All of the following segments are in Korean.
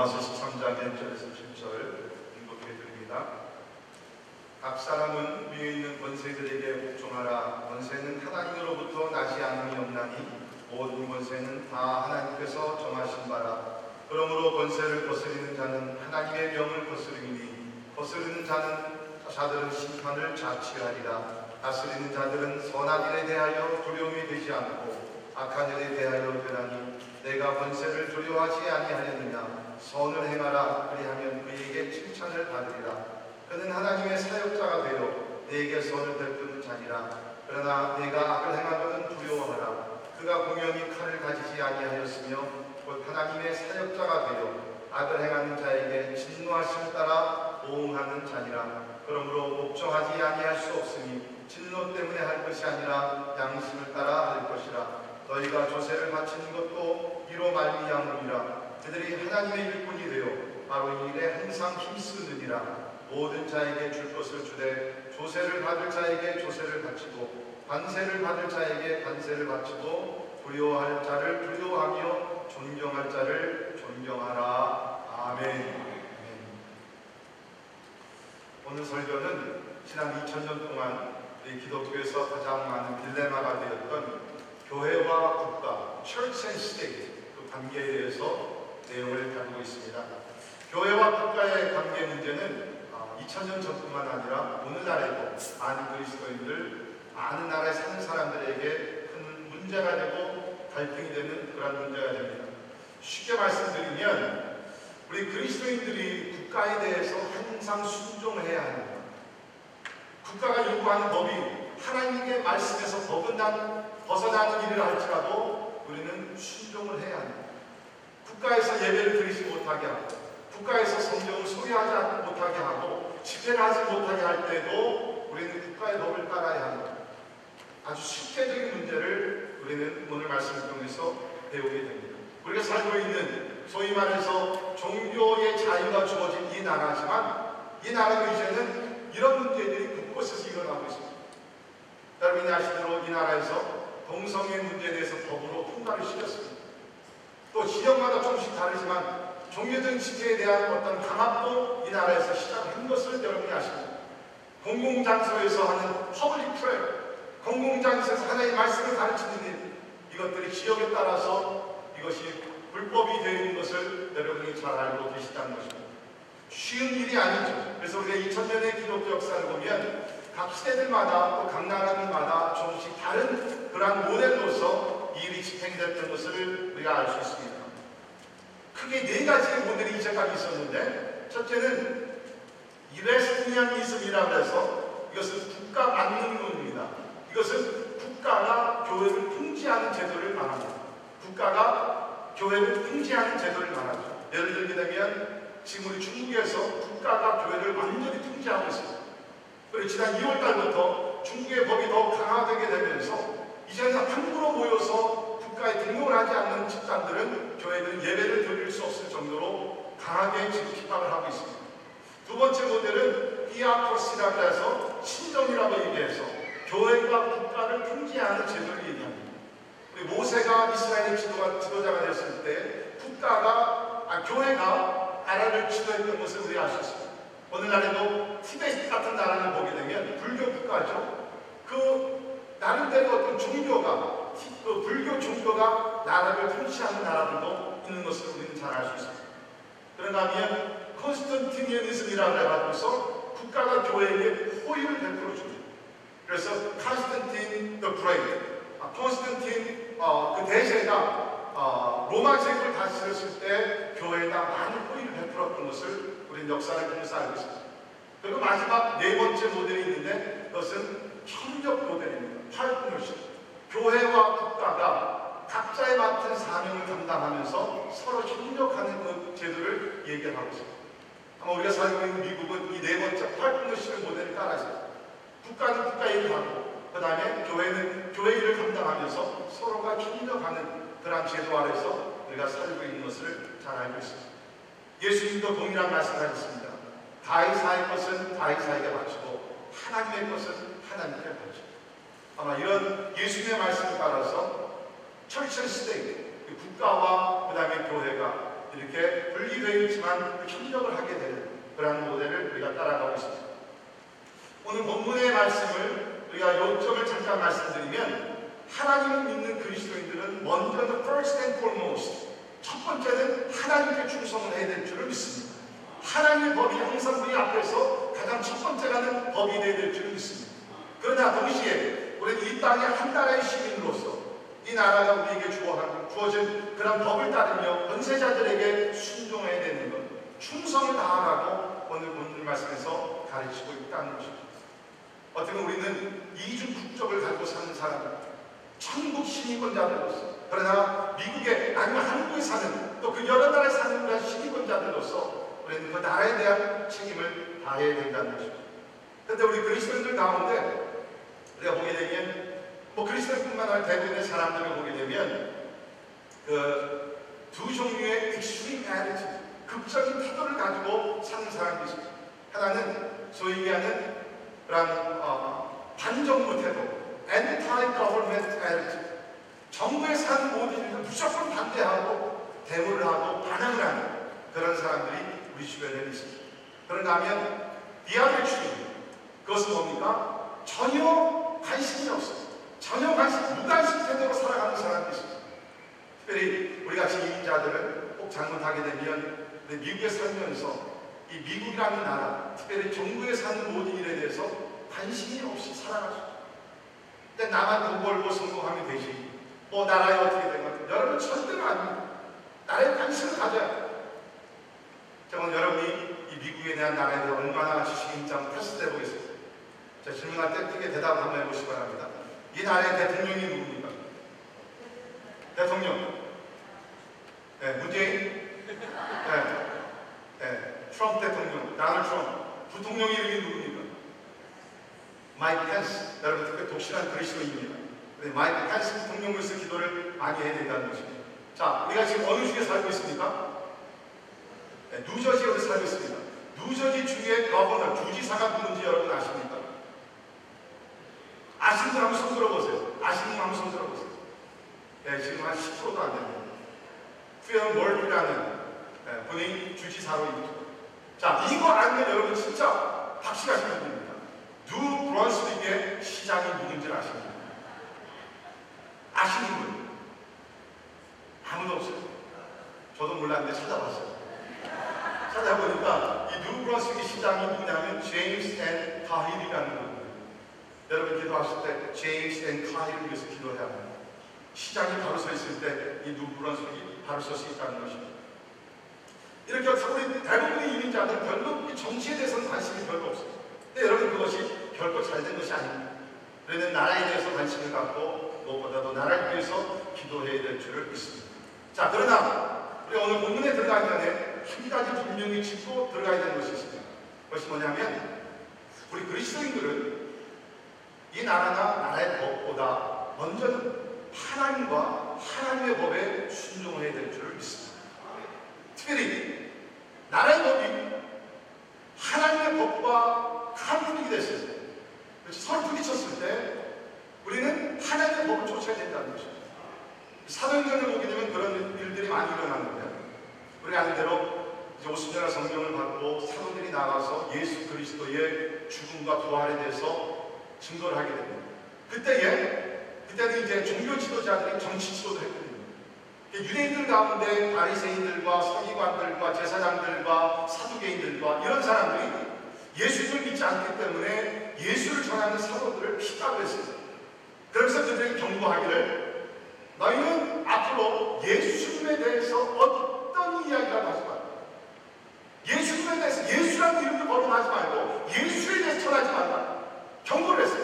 로마서 13장 1절에서 7절 읽게 드립니다. 각 사람은 위에 있는 권세들에게 복종하라. 권세는 하나님으로부터 나지 않음이 없나니 모든 권세는 다 하나님께서 정하신 바라. 그러므로 권세를 거스리는 자는 하나님의 명을 거스르니 거스르는 자는 자들은 심판을 자취하리라. 다스리는 자들은 선한 일에 대하여 두려움이 되지 않고 악한 일에 대하여 변하니 내가 권세를 두려워하지 아니하였느냐 선을 행하라 그리하면 그에게 칭찬을 받으리라. 그는 하나님의 사역자가 되어 내게 선을 베푸는 자니라. 그러나 내가 악을 행하거든 두려워하라. 그가 공연히 칼을 가지지 아니하였으며 곧 하나님의 사역자가 되어 악을 행하는 자에게 진노하심 따라 보응하는 자니라. 그러므로 복종하지 아니할 수 없으니 진노 때문에 할 것이 아니라 양심을 따라 할 것이라. 너희가 조세를 바치는 것도 이로 말미암으리라 그들이 하나님의 일꾼이 되어 바로 이 일에 항상 힘쓰느니라. 모든 자에게 줄 것을 주되 조세를 받을 자에게 조세를 바치고 관세를 받을 자에게 관세를 바치고 두려워할 자를 두려워하며 존경할 자를 존경하라. 아멘. 오늘 설교는 지난 2000년 동안 우리 기독교에서 가장 많은 딜레마가 되었던 교회와 국가, Church and State 그 관계에 대해서 내용을 다루고 있습니다. 교회와 국가의 관계 문제는 2000년 어, 전뿐만 아니라 오늘날에도 많은 그리스도인들, 많은 나라에 사는 사람들에게 큰 문제가 되고 갈등이 되는 그런 문제가 됩니다. 쉽게 말씀드리면 우리 그리스도인들이 국가에 대해서 항상 순종해야 합니다. 국가가 요구하는 법이 하나님의 말씀에서 벗어나는 일을 할지라도 우리는 순종을 해야 합니다. 국가에서 예배를 드리지 못하게 하고 국가에서 성경을 소개하지 못하게 하고 집회를 하지 못하게 할 때도 우리는 국가의 법을 따라야 합니다. 아주 실제적인 문제를 우리는 오늘 말씀을 통해서 배우게 됩니다. 우리가 살고 있는 소위 말해서 종교의 자유가 주어진 이 나라지만 이 나라도 이제는 이런 문제들이 곳곳에서 일어나고 있습니다. 여러분이 아시는 대로 이 나라에서 동성애 문제에 대해서 법으로 통과를 시켰습니다. 또 지역마다 조금씩 다르지만 종교적인 집회에 대한 어떤 강압도 이 나라에서 시작한 것을 여러분이 아십니다. 공공장소에서 하는 public pray 공공장소에서 하나의 말씀을 가르치는 일, 이것들이 지역에 따라서 이것이 불법이 되는 것을 여러분이 잘 알고 계시다는 것입니다. 쉬운 일이 아니죠. 그래서 우리가 2000년의 기독교 역사를 보면 각 시대들마다 또 각 나라들마다 조금씩 다른 그러한 모델로서 이 일이 집행됐던 것을 우리가 알 수 있습니다. 크게 네 가지의 모델이 이제까지 있었는데 첫째는 이레스티니안이즘이라고 해서 이것은 국가 만능론입니다. 이것은 국가가 교회를 통제하는 제도를 말합니다. 국가가 교회를 통제하는 제도를 말하죠. 예를 들게 되면 지금 우리 중국에서 국가가 교회를 완전히 통제하고 있습니다. 그리고 지난 2월 달부터 중국의 법이 더 강화되게 되면서 이제는 함부로 모여서 국가에 등록을 하지 않는 집단들은 교회는 예배를 드릴 수 없을 정도로 강하게 지금 핍박을 하고 있습니다. 두 번째 모델은 피아토시라고 해서 신정이라고 얘기해서 교회가 국가를 통제하는 제도를 얘기합니다. 우리 모세가 이스라엘의 지도가, 지도자가 됐을 때 국가가 아, 교회가 나라를 지도했던 것을 수 있습니다. 오늘날에도 티베트 같은 나라를 보게 되면 불교 국가죠. 그 나름대로 어떤 종교가 그 불교 종교가 나라를 통치하는 나라들도 있는 것을 우리는 잘 알 수 있습니다. 그런가 하면 Constantinianism이라고 해가지고서 국가가 교회에게 호의를 베풀어 줍니다. 그래서 Constantine the Great, 아, Constantine 어, 그 대제가 어, 로마 제국을 다스렸을 때 교회에다 많은 호의를 베풀었던 것을 우리는 역사를 통해서 알고 있습니다. 그리고 마지막 네 번째 모델이 있는데 그것은 협력 모델입니다. 파트너십. 교회와 국가가 각자의 맡은 사명을 감당하면서 서로 협력하는 그 제도를 얘기하고 있습니다. 아마 우리가 살고 있는 미국은 이 네 번째 파트너십 모델을 따라서 국가는 국가 일을 하고 그 다음에 교회는 교회 일을 감당하면서 서로가 협력하는 그러한 제도 아래서 우리가 살고 있는 것을 잘 알고 있습니다. 예수님도 동일한 말씀을 하셨습니다. 다이사의 것은 다이사에게 바치고 하나님의 것은 하나님께 바치고 아마 이런 예수님의 말씀을 따라서 철철 시대 국가와 그 다음에 교회가 이렇게 분리되어 있지만 협력을 하게 되는 그런 모델을 우리가 따라가고 있습니다. 오늘 본문의 말씀을 우리가 요점을 잠깐 말씀드리면 하나님을 믿는 그리스도인들은 먼저는 first and foremost 첫 번째는 하나님께 충성을 해야 될 줄을 믿습니다. 하나님의 법이 항상 우리 앞에서 가장 첫 번째 가는 법이 되어야 될 줄을 믿습니다. 그러나 동시에 우리는 이 땅의 한 나라의 시민으로서 이 나라가 우리에게 주어진 그런 법을 따르며 권세자들에게 순종해야 되는 것, 충성을 다하라고 오늘 본문 말씀에서 가르치고 있다는 것입니다. 어떻게 우리는 이중 국적을 가지고 사는 사람, 천국 시민권자들로서 그러나 미국에 아니면 한국에 사는 또 그 여러 나라에 사는 그런 시민권자들로서 우리는 그 나라에 대한 책임을 다해야 된다는 것입니다. 그런데 우리 그리스도인들 가운데 우리가 보게 되면 뭐 그리스도인뿐만 아니라 대부분의 사람들을 보게 되면 그 두 종류의 extreme attitude, 극적인 태도를 가지고 사는 사람들이 있습니다. 하나는 소위 얘기하는 그런 어, 반정부 태도, anti-government attitude. 정부에 사는 모든 일을 무조건 반대하고 대모를 하고 반항을 하는 그런 사람들이 우리 주변에 있습니다. 그런가 하면 the other extreme, 그것은 뭡니까? 전혀 관심이 없어요. 전혀 관심, 무관심 태도로 살아가는 사람들이 있습니다. 특별히 우리 같이 이민자들은 꼭 잘못하게 되면 미국에 살면서 이 미국이라는 나라, 특별히 정부에 사는 모든 일에 대해서 관심이 없이 살아가죠. 근데 나만 돈 벌고 성공하면 되지. 뭐 나라에 어떻게 되면 여러분 절대로 아닙니다. 나라에 관심을 가져야 돼요. 저는 여러분이 이 미국에 대한 나라에 대해 얼마나 있는지 한번 테스트 해보겠습니다. 자, 질문할 때 크게 대답을 한번 해보시기 바랍니다. 이 나라의 대통령이 누굽니까? 대통령. 네, 문재인. 네. 네, 트럼프 대통령, 나널 트럼프. 부통령 이름이 누굽니까? 마이크 펜스. 여러분 특히 독실한 그리스도입니다. 네, 마이크 펜스 부통령으로서 기도를 많이 해야 된다는 것입니다. 자, 우리가 지금 어느 주에 살고 있습니까? 네, 누저지에 살고 있습니다. 누저지 주의 거버너, 주지사가 누군지 여러분 아십니까? 아시는 분 한번 손 들어보세요. 아시는 분 한번 손 들어보세요. 네, 지금 한 10%도 안 됩니다. 피언 월드라는 네, 분이 주지사로 있죠. 자, 이거 알면 여러분 진짜 박식하시면 됩니다. New Brunswick의 시장이 누군지 아십니까? 아시는 분? 아무도 없어요. 저도 몰랐는데 찾아봤어요. 찾아보니까 이 New Brunswick의 시장이 누구냐면 James M. Cahill이라는 분입니다. 여러분 기도하실 때 James M. Cahill을 위해서 기도해야 합니다. 시장이 바로 서 있을 때 이 New Brunswick이 바로 설 수 있다는 것입니다. 이렇게 우리 대부분의 이민자들은 별로 정치에 대해서는 관심이 별로 없어요. 근데 여러분 그것이 결코 잘된 것이 아닙니다. 우리는 나라에 대해서 관심을 갖고 무엇보다도 나라를 위해서 기도해야 될 줄을 믿습니다. 자 그러나 우리 오늘 본문에 들어가기 전에 한 가지 분명히 짚고 들어가야 되는 것이 있습니다. 그것이 뭐냐면 우리 그리스도인들은 이 나라나 나라의 법보다 먼저는 하나님과 하나님의 법에 순종해야 될 줄을 믿습니다. 특별히 나라의 법이 하나님의 법과 한분이 됐을 때, 서로 부딪혔을 때 우리는 하나님의 법을 쫓아야 된다는 것입니다. 사도행전을 보게 되면 그런 일들이 많이 일어나는데 우리 아는 대로 50년의 성경을 받고 사도들이 나가서 예수 그리스도의 죽음과 부활에 대해서 증거를 하게 됩니다. 그때에 그때는 이제 종교 지도자들이 정치 지도를 했거든요. 유대인들 가운데 바리새인들과 서기관들과 제사장들과 사두개인들과 이런 사람들이 예수를 믿지 않기 때문에 예수를 전하는 사도들을 피다고 했어요. 그래서 그들이 경고하기를 너희는 앞으로 예수님에 대해서 어떤 이야기라도 하지 말고 예수님에 대해서 예수라는 이름도 거론하지 말고 예수에 대해서 전하지 말라 경고를 했어요.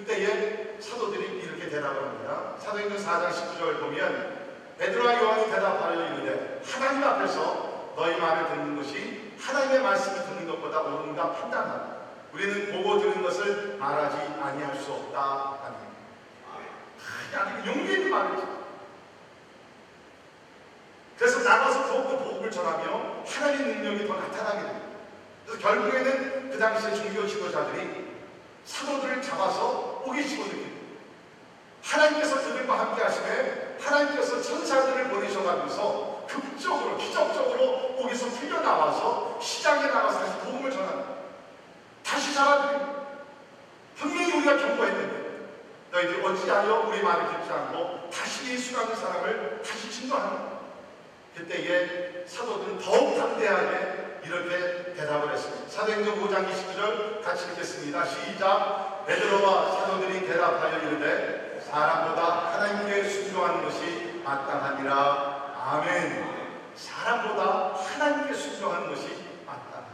그때에 사도들이 이렇게 대답을 합니다. 사도행전 4장 19절 보면 베드로와 요한이 대답하여 이르되 하나님 앞에서 너희 말을 듣는 것이 하나님의 말씀을 듣는 것보다 옳은가 판단하라. 우리는 보고 들은 것을 말하지 아니할 수 없다. 하니. 아주 용기 있는 말이죠. 그래서 나가서 더욱더 복음을 전하며 하나님의 능력이 더 나타나게 됩니다. 그래서 결국에는 그 당시에 종교 지도자들이 사도들을 잡아서 오기시고 느낍니다. 하나님께서 그들과 함께 하시되 하나님께서 천사들을 보내셔가면서 극적으로 기적적으로 거기서 풀려 나와서 시장에 나가서 다시 복음을 전합니다. 다시 잡아들입니다. 분명히 우리가 경고했는데 너희들 어찌하여 우리 말을 듣지 않고 다시 예수라는 사람을 다시 증거하는 그때에 사도들은 더욱 담대하게 이렇게 대답을 했습니다. 사도행전 5장 20절 같이 읽겠습니다. 시작. 베드로와 사도들이 대답하여 이르되 사람보다 하나님께 순종하는 것이 마땅하니라. 아멘. 사람보다 하나님께 순종하는 것이 마땅하다.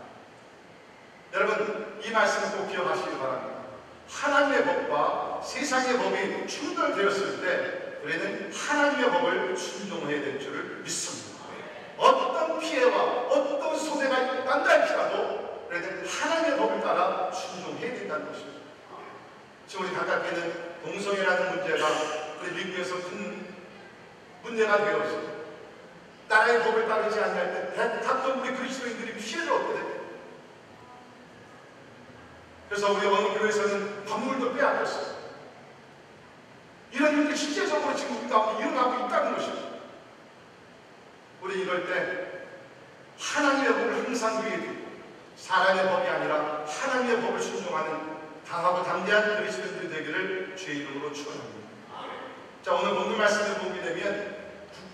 여러분 이 말씀을 꼭 기억하시기 바랍니다. 하나님의 법과 세상의 법이 충돌되었을 때 우리는 하나님의 법을 순종해야 될 줄을 믿습니다. 어떤 피해와 어떤 손해가 난다 할지라도 우리는 하나님의 법을 따라 순종해야 된다는 것입니다. 지금 우리 가깝게는 동성애라는 문제가 우리 미국에서 큰 문제가 되었습니다. 나라의 법을 따르지 않을 때 가끔 우리 그리스도인들이 피해를 얻게 됩니다. 그래서 우리 어느 교회에서는 건물도 빼앗겼어요. 이런 일들이 실제적으로 지금 우리 가운데 일어나고 있다는 것입니다. 우리 이럴 때 하나님의 법을 항상 위에 두고 사람의 법이 아니라 하나님의 법을 순종하는 강하고 담대한 그리스도인들이 되기를 주의 이름으로 축원합니다. 자 오늘 본문 말씀을 보게 되면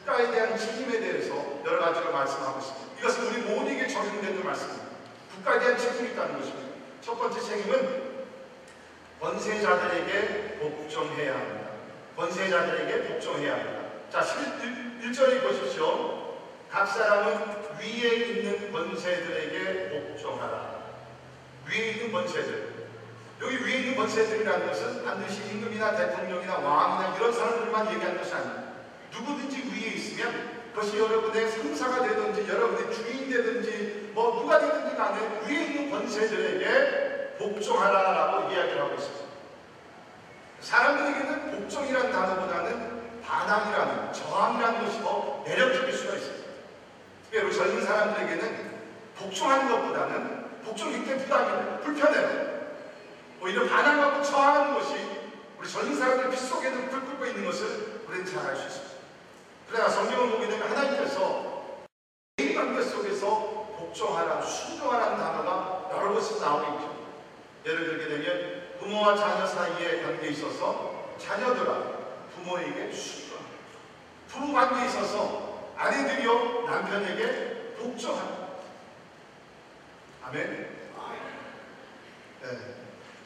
국가에 대한 책임에 대해서 여러 가지로 말씀하고 있습니다. 이것은 우리 모두에게 적용되는 말씀입니다. 국가에 대한 책임이 있다는 것입니다. 첫 번째 책임은 권세자들에게 복종해야 합니다. 권세자들에게 복종해야 합니다. 자, 1절에 보십시오. 각 사람은 위에 있는 권세들에게 복종하라. 위에 있는 권세들. 여기 위에 있는 권세들이라는 것은 반드시 임금이나 대통령이나 왕이나 이런 사람들만 얘기하는 것이 아닙니다. 누구든지 위에 있으면 그것이 여러분의 상사가 되든지 여러분의 주인 되든지 뭐 누가 되든지 간에 위에 있는 권세들에게 복종하라라고 이야기를 하고 있습니다. 사람들에게는 복종이라는 단어보다는 반항이라는 저항이라는 것이 더 매력적일 수가 있습니다. 특별히 젊은 사람들에게는 복종하는 것보다는 복종이 굉장히 부담이 불편해요. 오히려 반항하고 저항하는 것이 우리 젊은 사람들 빗속에도 불 끓고 있는 것을 우리는 잘 알 수 있습니다. 그러나 성경을 보게 되면 하나님께서 개인 관계 속에서 복종하라, 순종하라는 단어가 여러 곳에 나오고 있죠. 예를 들게 되면 부모와 자녀 사이의 관계에 있어서 자녀들아 부모에게 순종 부부 관계에 있어서 아내들이요 남편에게 복종하라. 아멘. 네.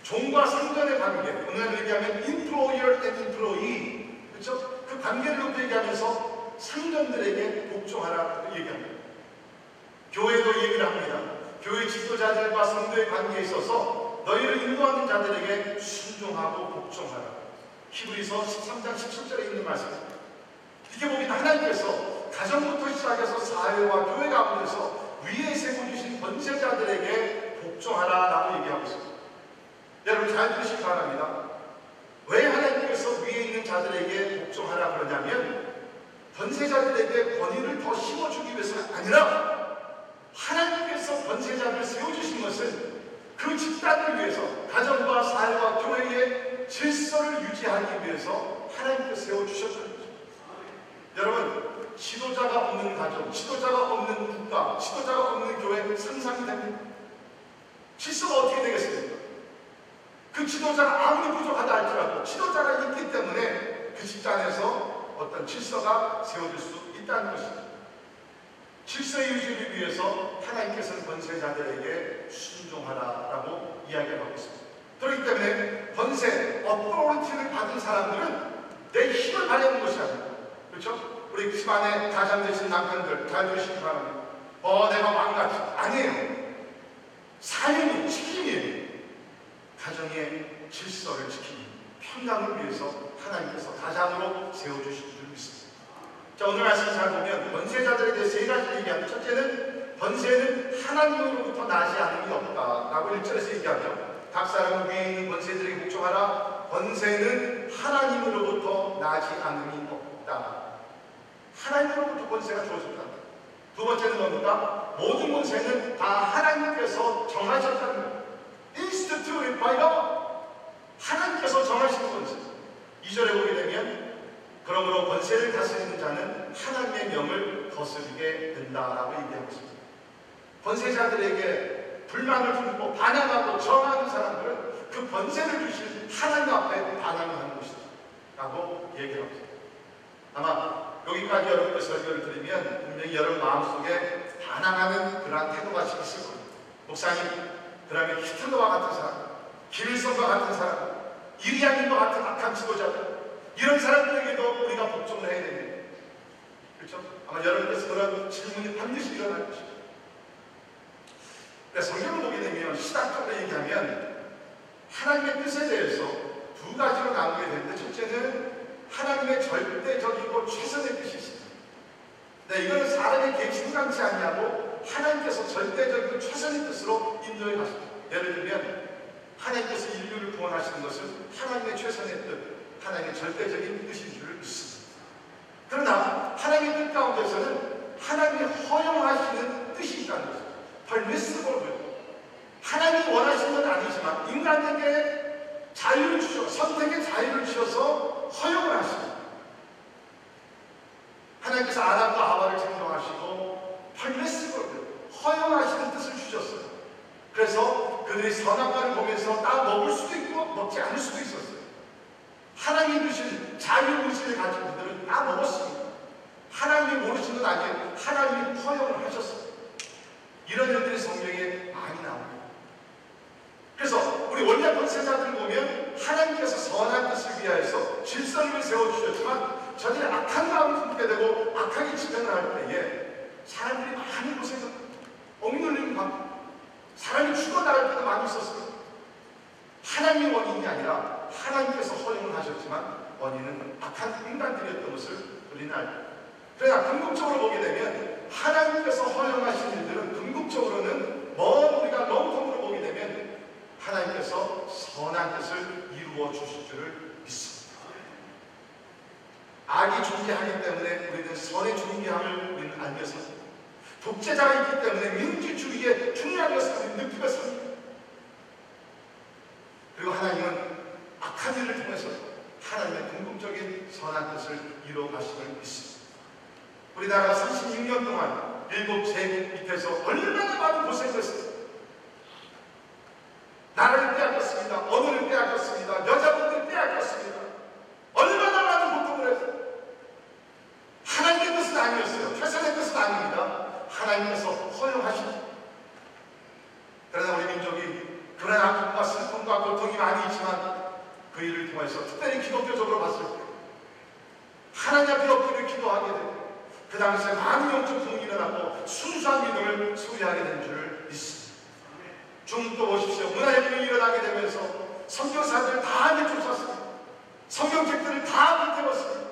종과 상전의 관계, 오늘 얘기하면 employer and employee, 그렇죠? 그 관계를 놓고 얘기하면서 상전들에게 복종하라고 얘기합니다. 교회도 얘기를 합니다. 교회 지도자들과 성도의 관계에 있어서 너희를 인도하는 자들에게 순종하고 복종하라. 히브리서 13장 17절에 있는 말씀입니다. 이렇게 보면 하나님께서 가정부터 시작해서 사회와 교회 가운데서 위에 세워주신 권세자들에게 복종하라라고 얘기하고 있습니다. 여러분 잘 들으시기 바랍니다. 왜 하나님께서 위에 있는 자들에게 복종하라 그러냐면 권세자들에게 권위를 더 심어주기 위해서가 아니라 하나님께서 권세자를 세워주신 것은 그 집단을 위해서 가정과 사회와 교회의 질서를 유지하기 위해서 하나님께서 세워주셨다는 거죠. 여러분 지도자가 없는 가정, 지도자가 없는 국가, 지도자가 없는 교회 상상이 됩니다. 질서가 어떻게 되겠습니까? 그 지도자가 아무리 부족하다 할지라도 지도자가 있기 때문에 그 집단에서 어떤 질서가 세워질 수 있다는 것이죠. 질서의 유지를 위해서 하나님께서는 권세자들에게 순종하라라고 이야기하고 있습니다. 그렇기 때문에 권세, 어토리티를 받은 사람들은 내 힘을 발휘하는 것이 아닙니다. 그렇죠? 우리 집안에 되신 남편들 잘 들으시기 바랍니다. 어, 내가 왕같이. 아니에요. 삶이 지킴이에요. 가정의 질서를 지키는 평강을 위해서 하나님께서 가장으로 세워주신 줄 믿습니다. 자, 오늘 말씀 잘 보면 권세자들에 대해 세 가지 얘기합니다. 첫째는 권세는 하나님으로부터 나지 않음이 없다라고 1절에서 얘기하죠. 각 사람은 위에 있는 권세들에게 복종하라. 권세는 하나님으로부터 나지 않음이 없다. 하나님으로부터 권세가 주어졌다. 두 번째는 뭡니까? 모든 권세는 다 하나님께서 정하셨다는 by God. 하나님께서 정하신 권세. 2절에 보게 되면 그러므로 권세를 다스리는 자는 하나님의 명을 거스르게 된다라고 얘기하고 있습니다. 권세자들에게 불만을 품고 반항하고 정하는 사람들은 그 권세를 주신 하나님 앞에 반항하는 것이다. 라고 얘기하고 있습니다. 아마 여기까지 여러분들 설교를 들으면 분명히 여러분 마음속에 반항하는 그러한 태도가 있을 겁니다. 목사님, 그러면 히틀러와 같은 사람, 김일성과 같은 사람, 이리안님과 같은 악한 지도자들, 이런 사람들에게도 우리가 복종을 해야 됩니다. 그렇죠? 아마 여러분께서 그런 질문이 반드시 일어날 것이죠. 그래서 성경을 보게 되면 시각적으로 얘기하면 하나님의 뜻에 대해서 두 가지로 나누게 되는데 첫째는 하나님의 절대적이고 최선의 뜻이 있습니다. 네, 이거는 사람의 계획 상관치 않냐고 하나님께서 절대적이고 최선의 뜻으로 인도해 가십니다. 예를 들면 하나님께서 인류를 구원하시는 것은 하나님의 최선의 뜻, 하나님의 절대적인 뜻인 줄 믿습니다. 그러나 하나님의 뜻 가운데서는 하나님이 허용하시는 뜻이 있다는 것입니다. permissible 하나님이 원하시는 건 아니지만 인간에게 자유를 주셔 선택의 자유를 주셔서 허용을 하십니다. 하나님께서 아담과 하와를 창조하시고 permissible 허용하시는 뜻을 주셨어요. 그래서 그들이 선악과를 보면서 따 먹을 수도 있고 먹지 않을 수도 있었어요. 하나님이 주신 자유 의식을 가진 그들은 다 먹었습니다. 하나님이 모르시는 건 아니에요. 하나님이 허용을 하셨어요. 이런 일들이 성경에 많이 나옵니다. 그래서 우리 원래 권세자들을 보면 하나님께서 선한 뜻을 위하여서 질서를 세워주셨지만 저들이 악한 마음을 품게 되고 악하게 집행을 할 때에 사람들이 많이 고생을 억눌림을 받고 사람이 죽어나갈 때도 많이 있었습니다. 하나님의 원인이 아니라 하나님께서 허용을 하셨지만 원인은 악한 인간들이었던 것을 우리는 알고 그러나 궁극적으로 보게 되면 하나님께서 허용하신 일들은 궁극적으로는 먼 우리가 되면 하나님께서 선한 뜻을 이루어 주실 줄을 믿습니다. 악이 존재하기 때문에 우리는 선의 존재함을 우리는 알면서 독재자가 있기 때문에 민주주의의 중요한 것을 느끼며 삽니다. 그리고 하나님은 악한 일을 통해서 하나님의 궁극적인 선한 뜻을 이루어 가심을 믿습니다. 우리나라가 36년 동안 일곱 제국 밑에서 얼마나 많은 고생을 했습니다. 나라를 빼앗겼습니다. 언어를 빼앗겼습니다. 여자분들 빼앗겼습니다. 얼마나 많은 고통을 했어요. 하나님의 뜻은 아니었어요. 최선의 뜻은 아닙니다. 하나님께서 허용하십니다. 그러나 우리 민족이 그런 아픔과 슬픔과 고통이 많이 있지만 그 일을 통해서 특별히 기독교적으로 봤을 때 하나님 앞에 엎드려 기도하게 되고 그 당시에 많은 영적 부흥이 일어나고 순수한 믿음을 소유하게 된 줄을 믿습니다. 중도 보십시오. 문화혁명이 일어나게 되면서 성경사들을 다 내쫓았습니다. 성경책들을 다 불태웠습니다.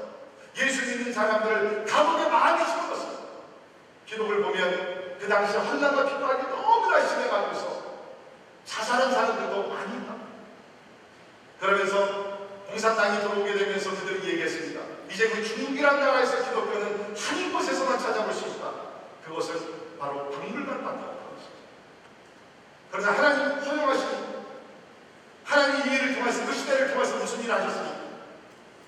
예수 믿는 사람들을 감옥에 많이 집어넣었습니다. 기록을 보면 그 당시에 환란과 피곤하기 너무나 심해가지고서 자살한 사람들도 많이 있다. 그러면서 공산당이 들어오게 되면서 그들이 얘기했습니다. 이제 그 중국이라는 나라에서 기독교는 한 곳에서만 찾아볼 수 있다. 그것은 바로 박물관 것입니다. 그러나 하나님 허용하시는 하나님 이 일을 통해서 그 시대를 통해서 무슨 일을 하셨습니까?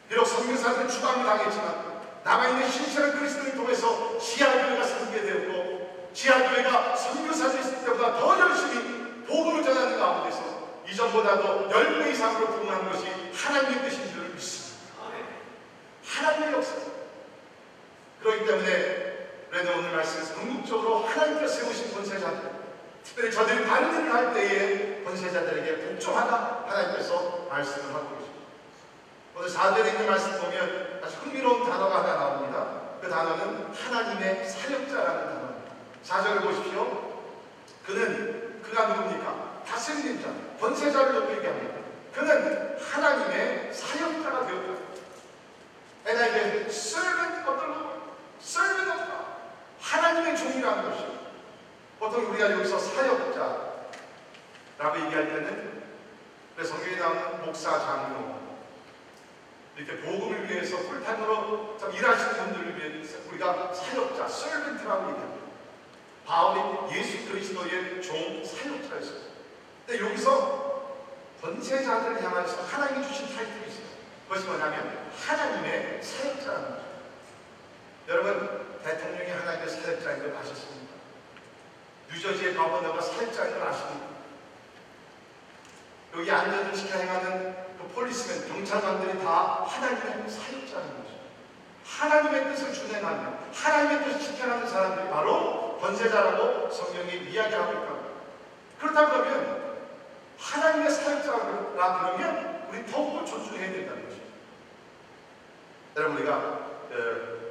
비록 성교사들은 추방을 당했지만 남아있는 신실한 그리스도를 통해서 지하교회가 생기게 되었고 지하교회가 선교사들이 있을 때보다 더 열심히 복음을 전하는 가운데서 이전보다도 10배 이상으로 부흥하는 것이 하나님의 뜻인 줄을 믿습니다. 하나님의 역사. 그렇기 때문에 그래도 오늘 말씀에서 궁극적으로 하나님께서 세우신 권세자들 특별히 저들이 바른 일을 할 때에 권세자들에게 복종하다 하나님께서 말씀을 하고 계십니다. 오늘 4절에 있는 말씀 보면 아주 흥미로운 단어가 하나 나옵니다. 그 단어는 하나님의 사역자라는 단어입니다. 4절을 보십시오. 그는 그가 누굽니까? 다스리는 자, 권세자를 놓고 얘기합니다. 그는 하나님의 사역자가 되었다. And I am servant of the Lord. servant of God. 하나님의 종이라는 것이 보통 우리가 여기서 사역자라고 얘기할 때는 성경에 나오는 목사, 장로 이렇게 복음을 위해서 풀타임으로 일하시는 분들을 위해서 우리가 사역자, servant라고 얘기합니다. 바울이 예수 그리스도의 종 사역자였어요. 근데 여기서 권세자들을 향해서 하나님이 주신 타이틀이 있어요. 그것이 뭐냐면 하나님의 사역자라는 거죠. 여러분 대통령이 하나님의 사역자인 걸 아셨습니까? 뉴저지의 거버너가 사역자인 걸 아십니까? 여기 안전을 지켜 행하는 그 폴리스맨, 경찰관들이 다 하나님의 사역자인 거죠. 하나님의 뜻을 준행하며 하나님의 뜻을 지켜가는 사람들이 바로 권세자라고 성경이 이야기하고 있다. 그렇다 그러면 하나님의 사역자라 그러면 우리 더욱더 존중해야 된다는 거죠. 여러분 우리가 어,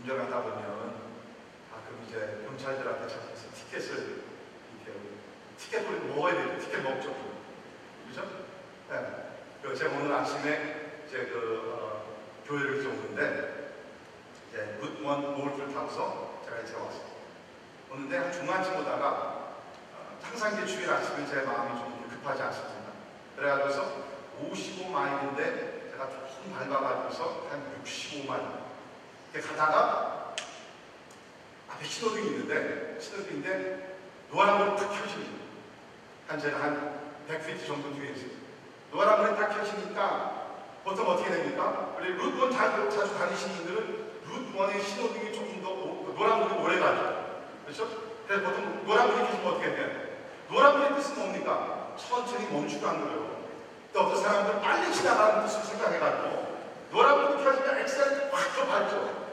운전하다 보면 가끔 이제 경찰들한테 잡혀서 티켓을 이렇게 티켓 우리 먹어야 돼요. 티켓 먹죠. 그죠? 네. 그 제가 오늘 아침에 이제 그 어, 교회를 좀 오는데 이제 굿원 몰트를 타고서 제가 이제 왔어요. 오는데 한 중간쯤 오다가 어, 항상 이제 주일 아침에 제 마음이 좀 급하지 않습니다. 그래가지고서 55마일인데 제가 조금 밟아가지고서 한 65마일 이렇게 가다가 앞에 신호등이 있는데 신호등인데 노란불이 탁 켜집니다. 한 제가 한 100피트 정도 뒤에 있어요. 노란불이 딱 켜지니까 보통 어떻게 됩니까? 우리 루트원 자주, 자주 다니시는 분들은 루트원의 신호등이 조금 더 오- 노란불이 오래 가죠. 그렇죠? 그래서 보통 노란불이 켜지면 어떻게 돼요? 노란불의 뜻은 뭡니까? 천천히 멈추라는 거예요. 또 어떤 사람들은 빨리 지나가는 뜻을 생각해가지고 노란불이 켜지면 엑셀을 확더 밟죠.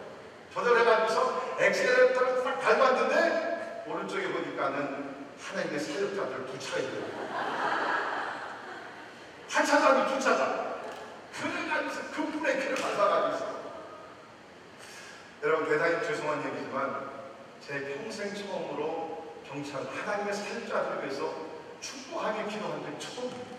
해가지고서 엑셀레이터를 딱 밟았는데 오른쪽에 보니까는 하나님의 사역자들 두 차가 있더라고요. 한 차장이 두 차장. 그래가지고서 그 브레이크를 밟아가지고서 여러분 대단히 죄송한 얘기지만 제 평생 처음으로 경찰 하나님의 사역자들을 위해서 축복하며 기도한 적이 처음입니다.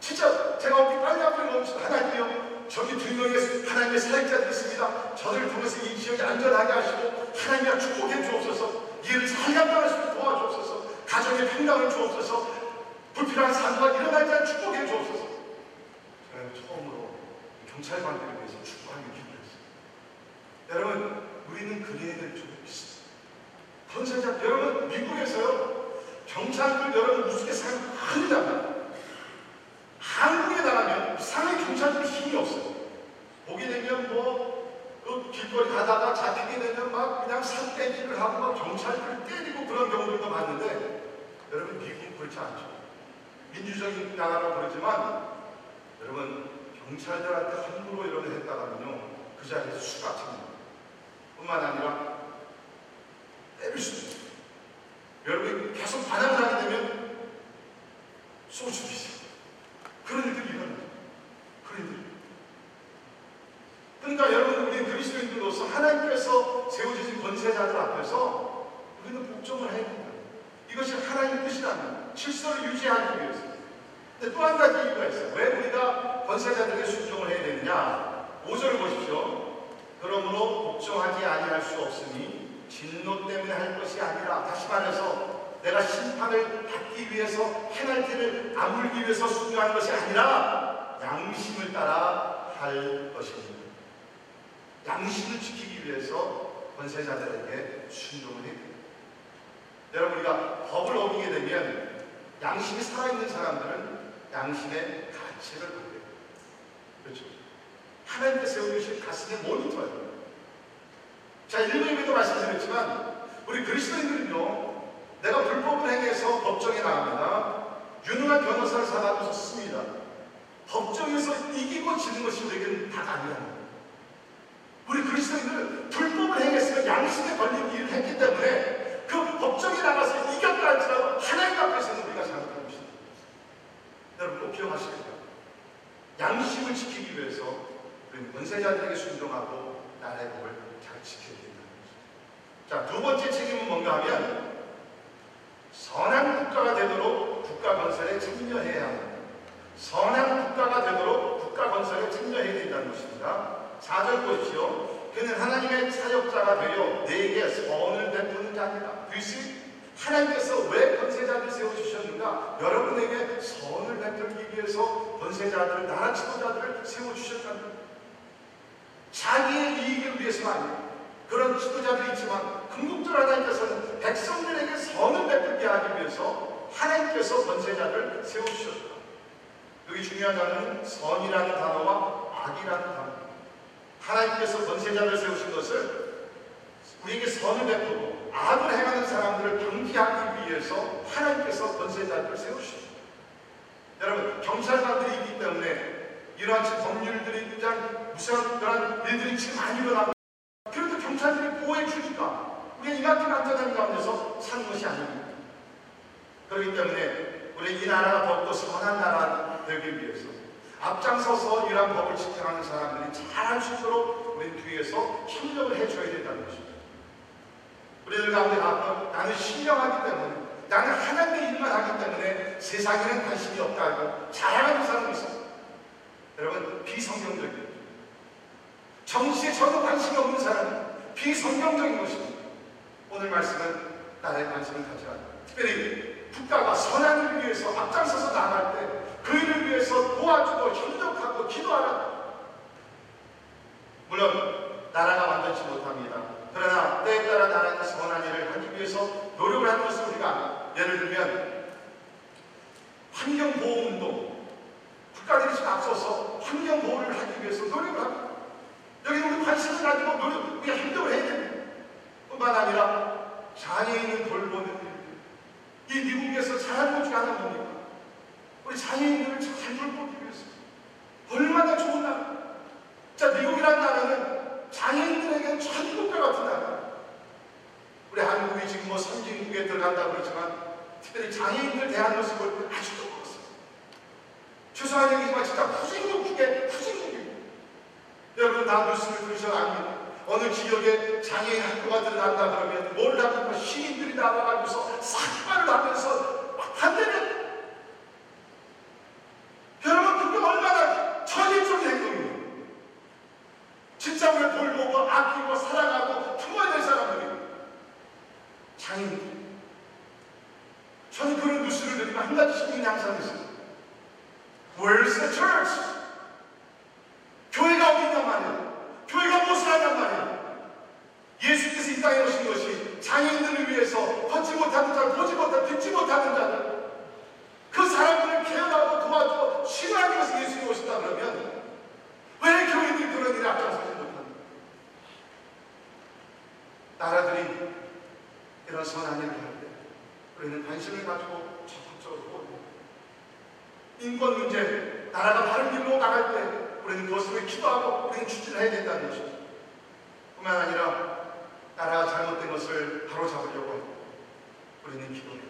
진짜 제가 어디 빨리 앞에 멈춰 하나님이요 저기 두 명의 하나님의 사역자들이 있습니다. 저들을 통해서 이 지역이 안전하게 하시고 하나님과 축복해 주옵소서. 일을 잘 감당할 수 있도록 도와주옵소서. 가정의 평강을 주옵소서. 불필요한 사고가 일어나지 축복해 주옵소서. 저는 처음으로 경찰관들을 위해서 축복하며 기도했어요. 여러분, 우리는 그래야 될 줄을 믿습니다. 권세자, 여러분, 미국에서요, 경찰들 여러분 큰일 납니다. 한국에 나가면 이상하게 경찰들이 힘이 없어요. 보게 되면 뭐, 그 길거리 가다가 잡히게 되면 막 그냥 산떼기를 하고 막 경찰들을 때리고 그런 경우들도 봤는데, 여러분, 미국은 그렇지 않죠. 민주적인 나라라고 그러지만, 여러분, 경찰들한테 함부로 이런 거 했다가는요, 그 자리에서 수가 찹니다. 뿐만 아니라, 때릴 수도 있어요. 여러분이 계속 반항하게 되면, 수도 있어요. 그런 일들이 일어나죠. 그런 일들. 그러니까 여러분, 우리 그리스도인들로서 하나님께서 세워주신 권세자들 앞에서 우리는 복종을 해야 된다. 이것이 하나님의 뜻이라는 질서를 유지하기 위해서. 근데 또 한 가지 이유가 있어요. 왜 우리가 권세자들에게 순종을 해야 되느냐? 5절을 보십시오. 그러므로 복종하지 아니할 수 없으니 진노 때문에 할 것이 아니라 다시 말해서 내가 심판을 받기 위해서 페널티를 아물기 위해서 순종하는 것이 아니라 양심을 따라 할 것입니다. 양심을 지키기 위해서 권세자들에게 순종을 됩니다. 여러분 우리가 법을 어기게 되면 양심이 살아있는 사람들은 양심의 가치를 받게. 그렇죠? 하나님께 세워주신 가슴의 모니터예요. 자, 일부에도 말씀드렸지만 우리 그리스도인들은요 내가 불법을 행해서 법정에 나갑니다. 유능한 변호사를 사가지고 씁니다. 법정에서 이기고 지는 것이 우리에게는 다가 아니라는. 우리 그리스도인들은 불법을 행했으면 양심에 걸린 일을 했기 때문에 그 법정에 나가서 이겼다 할지라도 하나님 앞에서는 우리가 잘못한 것입니다. 여러분 꼭 기억하시길 바랍니다. 양심을 지키기 위해서 우리는 권세자들에게 순종하고 나라의 법을 잘 지켜야 된다는 것입니다. 자, 두 번째 책임은 뭔가 하면 선한 국가가 되도록 국가 건설에 참여해야 합니다. 선한 국가가 되도록 국가 건설에 참여해야 된다는 것입니다. 4절 보십시오. 그는 하나님의 사역자가 되려 내게 선을 베푸는 자입니다. 그것이 하나님께서 왜 권세자를 세워주셨는가? 여러분에게 선을 베풀기 위해서 권세자들을, 나라 지도자들을 세워주셨다는. 자기의 이익을 위해서가. 그런 지도자들이 있지만 궁극적으로 하나님께서는 백성들에게 선을 베풀게 하기 위해서 하나님께서 권세자를 세우셨다. 여기 중요한 단어는 선이라는 단어와 악이라는 단어. 하나님께서 권세자를 세우신 것을 우리에게 선을 베푸고 악을 행하는 사람들을 방지하기 위해서 하나님께서 권세자들을 세우십니다. 여러분 경찰관들이 있기 때문에 이러한 법률들이 그냥 무슨 그런 일들이 지금 많이 일어나고 그래도 경찰들이 보호해 주니까 우리가 이만큼 안전한 가운데서 사는 것이 아닙니다. 그렇기 때문에 우리 이 나라가 더욱더 선한 나라 되기 위해서 앞장서서 이러한 법을 지켜하는 사람들이 잘할 수 있도록 우리 뒤에서 협력을 해줘야 된다는 것입니다. 우리들 가운데 가끔 나는 신령하기 때문에 나는 하나님의 일만 하기 때문에 세상에는 관심이 없다고 자랑하는 사람이 있어요. 여러분 비성경적이에요. 정치에 전혀 관심이 없는 사람은 비성경적인 것입니다. 오늘 말씀은 나라에 관심을 합니다. 특별히 국가가 선한 을 위해서 앞장서서 나갈 때 그 일을 위해서 도와주고 협력하고 기도하라. 물론 나라가 완전치 못합니다. 그러나 때에 따라 나라는 선한 일을 하기 위해서 노력을 하는 것을 우리가 예를 들면 환경보호운동 국가들이 지금 앞서서 환경보호를 하기 위해서 노력을 합니다. 여기 우리 관심을 가지고 노력, 우리가 행동을 해야 됩니다. 뿐만 아니라 장애인을 돌보는 일. 이 미국에서 중에 하나는 뭡니까? 우리 장애인들을 잘 돌보기 위해서. 얼마나 좋은 나라. 자, 미국이라는 나라는 장애인들에게는 천국과 같은 나라. 우리 한국이 지금 뭐 선진국에 들어간다고 그러지만 특별히 장애인들 대한 때 아주 똑같어요. 죄송한 얘기지만 진짜 후진국 중에 후진국입니다. 여러분 다 뉴스를 들으셔 압니다. 어느 지역에 장애인 학교가 들어간다 그러면 뭘 하면 시민들이 나와가지고서 삭발을 하면서 한대는 여러분 그게 얼마나 행동입니까? 진짜 우리를 돌보고 아끼고 사랑하고 품어야 될 사람들이 장애인들 저는 그런 뉴스를 들으면 한 가지 신경이 항상 있어요. Where's the church? 교회가 어디 있단 말이야? 교회가 무엇을 한단 말이야? 예수께서 이 땅에 오신 것이 장애인들을 위해서 걷지 못하는 자, 보지 못하는, 듣지 못하는 자들 그 사람들을 케어하고 도와주고 위해서 예수님이 오신다 그러면 왜 교회들이 그런 일에 앞장서지 못합니까? 나라들이 이런 선한 일을 할때 우리는 관심을 가지고 적극적으로. 인권 문제, 나라가 바른 길로 나갈 때 우리는 그것을 기도하고 우리는 추진해야 된다는 것입니다. 뿐만 아니라 나라가 잘못된 것을 바로잡으려고 우리는 합니다.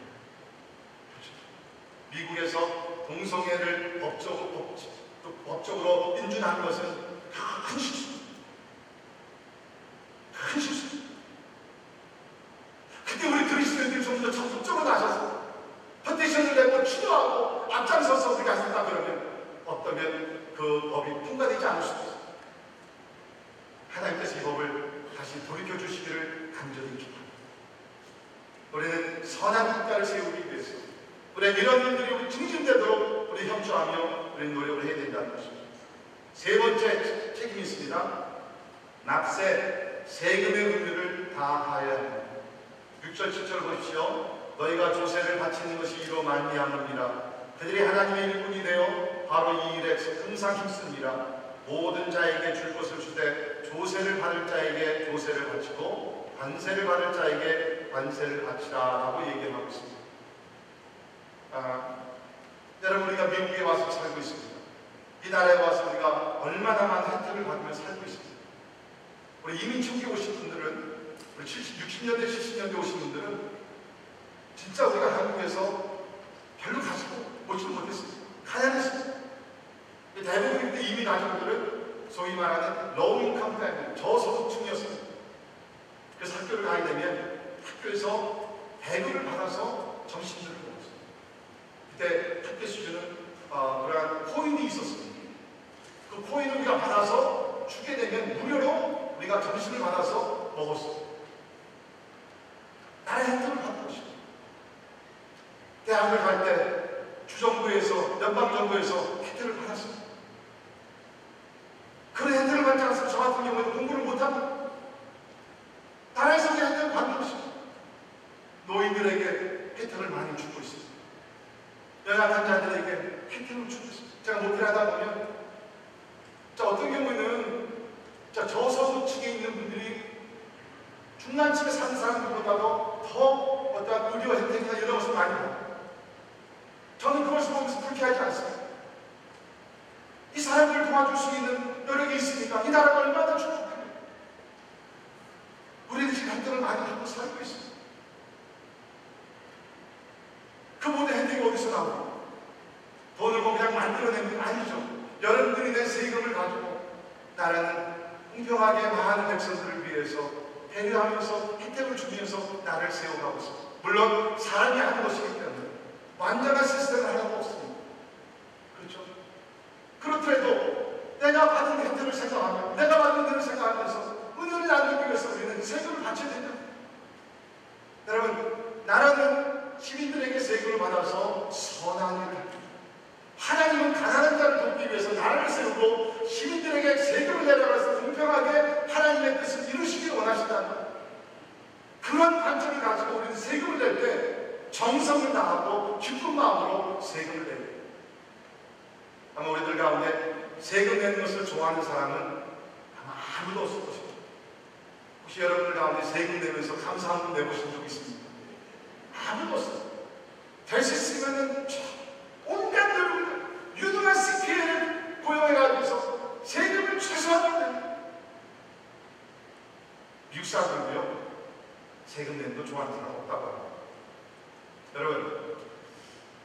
미국에서 동성애를 법적으로, 법, 법적으로 인준하는 것은. 큰 실수입니다. 그때 우리 그리스도인들이 좀 더 적극적으로 나서서 퍼티션을 내고 기도하고 앞장서서 우리가 했다 그러면 어떠면 그 법이 통과되지 않을 수도 있어요. 하나님께서 이 법을 다시 돌이켜 주시기를 간절히 기도합니다. 우리는 선한 국가를 세우기 위해서 우리 이런 일들이 우리 증진되도록 우리 협조하며 우리 노력을 해야 된다는 것입니다. 세 번째 책임이 있습니다. 납세, 세금의 의무를 다하여야 합니다. 6절, 7절 보십시오. 너희가 조세를 바치는 것이 이로 말미암음이라. 그들이 하나님의 일꾼이 되어 바로 이 일에 항상 힘씁니다. 모든 자에게 줄 것을 주되 조세를 받을 자에게 조세를 바치고 관세를 받을 자에게 관세를 바치라라고 얘기하고 있습니다. 아, 여러분 우리가 미국에 와서 살고 있습니다. 이 나라에 와서 우리가 얼마나 많은 혜택을 받으며 살고 있습니다. 우리 이민 초기 오신 분들은 우리 70, 60년대, 70년대 오신 분들은 진짜 우리가 한국에서 별로 가지고 오지도 못했습니다. 가난했습니다. 대부분 그때 이민 가족들은 소위 말하는 low income family, 저소득층이었습니다. 그래서 학교를 가게 되면 학교에서 배급을 받아서 점심들을 먹었어요. 그때 학교 수준은 어, 그러한 코인이 있었습니다. 그 코인을 우리가 받아서 주게 되면 무료로 우리가 점심을 받아서 먹었어요. 나라의 혜택을 받는 것입니다. 대학을 갈 때 주정부에서 연방정부에서 혜택을 받았습니다. 그런 혜택을 받지 않아서 저 같은 경우에는 공부를 못하고 나라에서 그 혜택을 받는 것입니다. 노인들에게 혜택을 많이 주고 있습니다. 연약한 자들에게 혜택을 주고 있습니다. 제가 목표를 하다 보면 자 어떤 경우에는 자 자, 저소득층에 있는 분들이 중간층에 사는 사람들보다도 더 어떤 의료 혜택이나 이런 것을 많이 받아요. 저는 그것을 보면서 불쾌하지 않습니다. 이 사람들을 도와줄 수 있는 여력이 있으니까 이 나라가 얼마나 축복합니다. 우리는 지금 갈등을 많이 갖고 살고 있습니다. 그 모든 혜택이 어디서 나오고 돈을 뭐 그냥 만들어내는 게 아니죠. 여러분들이 낸 세금을 가지고 나라는 공평하게 많은 백성들을 위해서 배려하면서 혜택을 주면서 나를 세워가고 있습니다. 물론 사람이 하는 것이기 때문에 완전한 시스템을 하나도 없습니다. 그렇죠? 그렇더라도 내가 받은 혜택을 생각하면 내가 받은 혜택을 생각하면서 은혜를 나누기 위해서 우리는 세금을 바쳐야 된다. 여러분 나라는 시민들에게 세금을 받아서 선한 일을 합니다. 하나님은 가난한 자를 돕기 위해서 나라를 세우고 시민들에게 세금을 내려가서 공평하게 하나님의 뜻을 이루시길 원하신다는 거예요. 그런 관점을 가지고 우리는 세금을 낼 때 정성을 다하고 기쁜 마음으로 세금을 내요. 아마 우리들 가운데 세금 내는 것을 좋아하는 사람은 아마 아무도 없을 것입니다. 혹시 여러분들 가운데 세금 내면서 감사한 분 내보신 적 있습니까? 아무도 없어요. 될수 있으면은 온갖 노력을 유능한 CPA를 고용해가지고서 세금을 내요. 미국 사람들도요, 세금 거 좋아하는 사람 없다고 합니다. 여러분,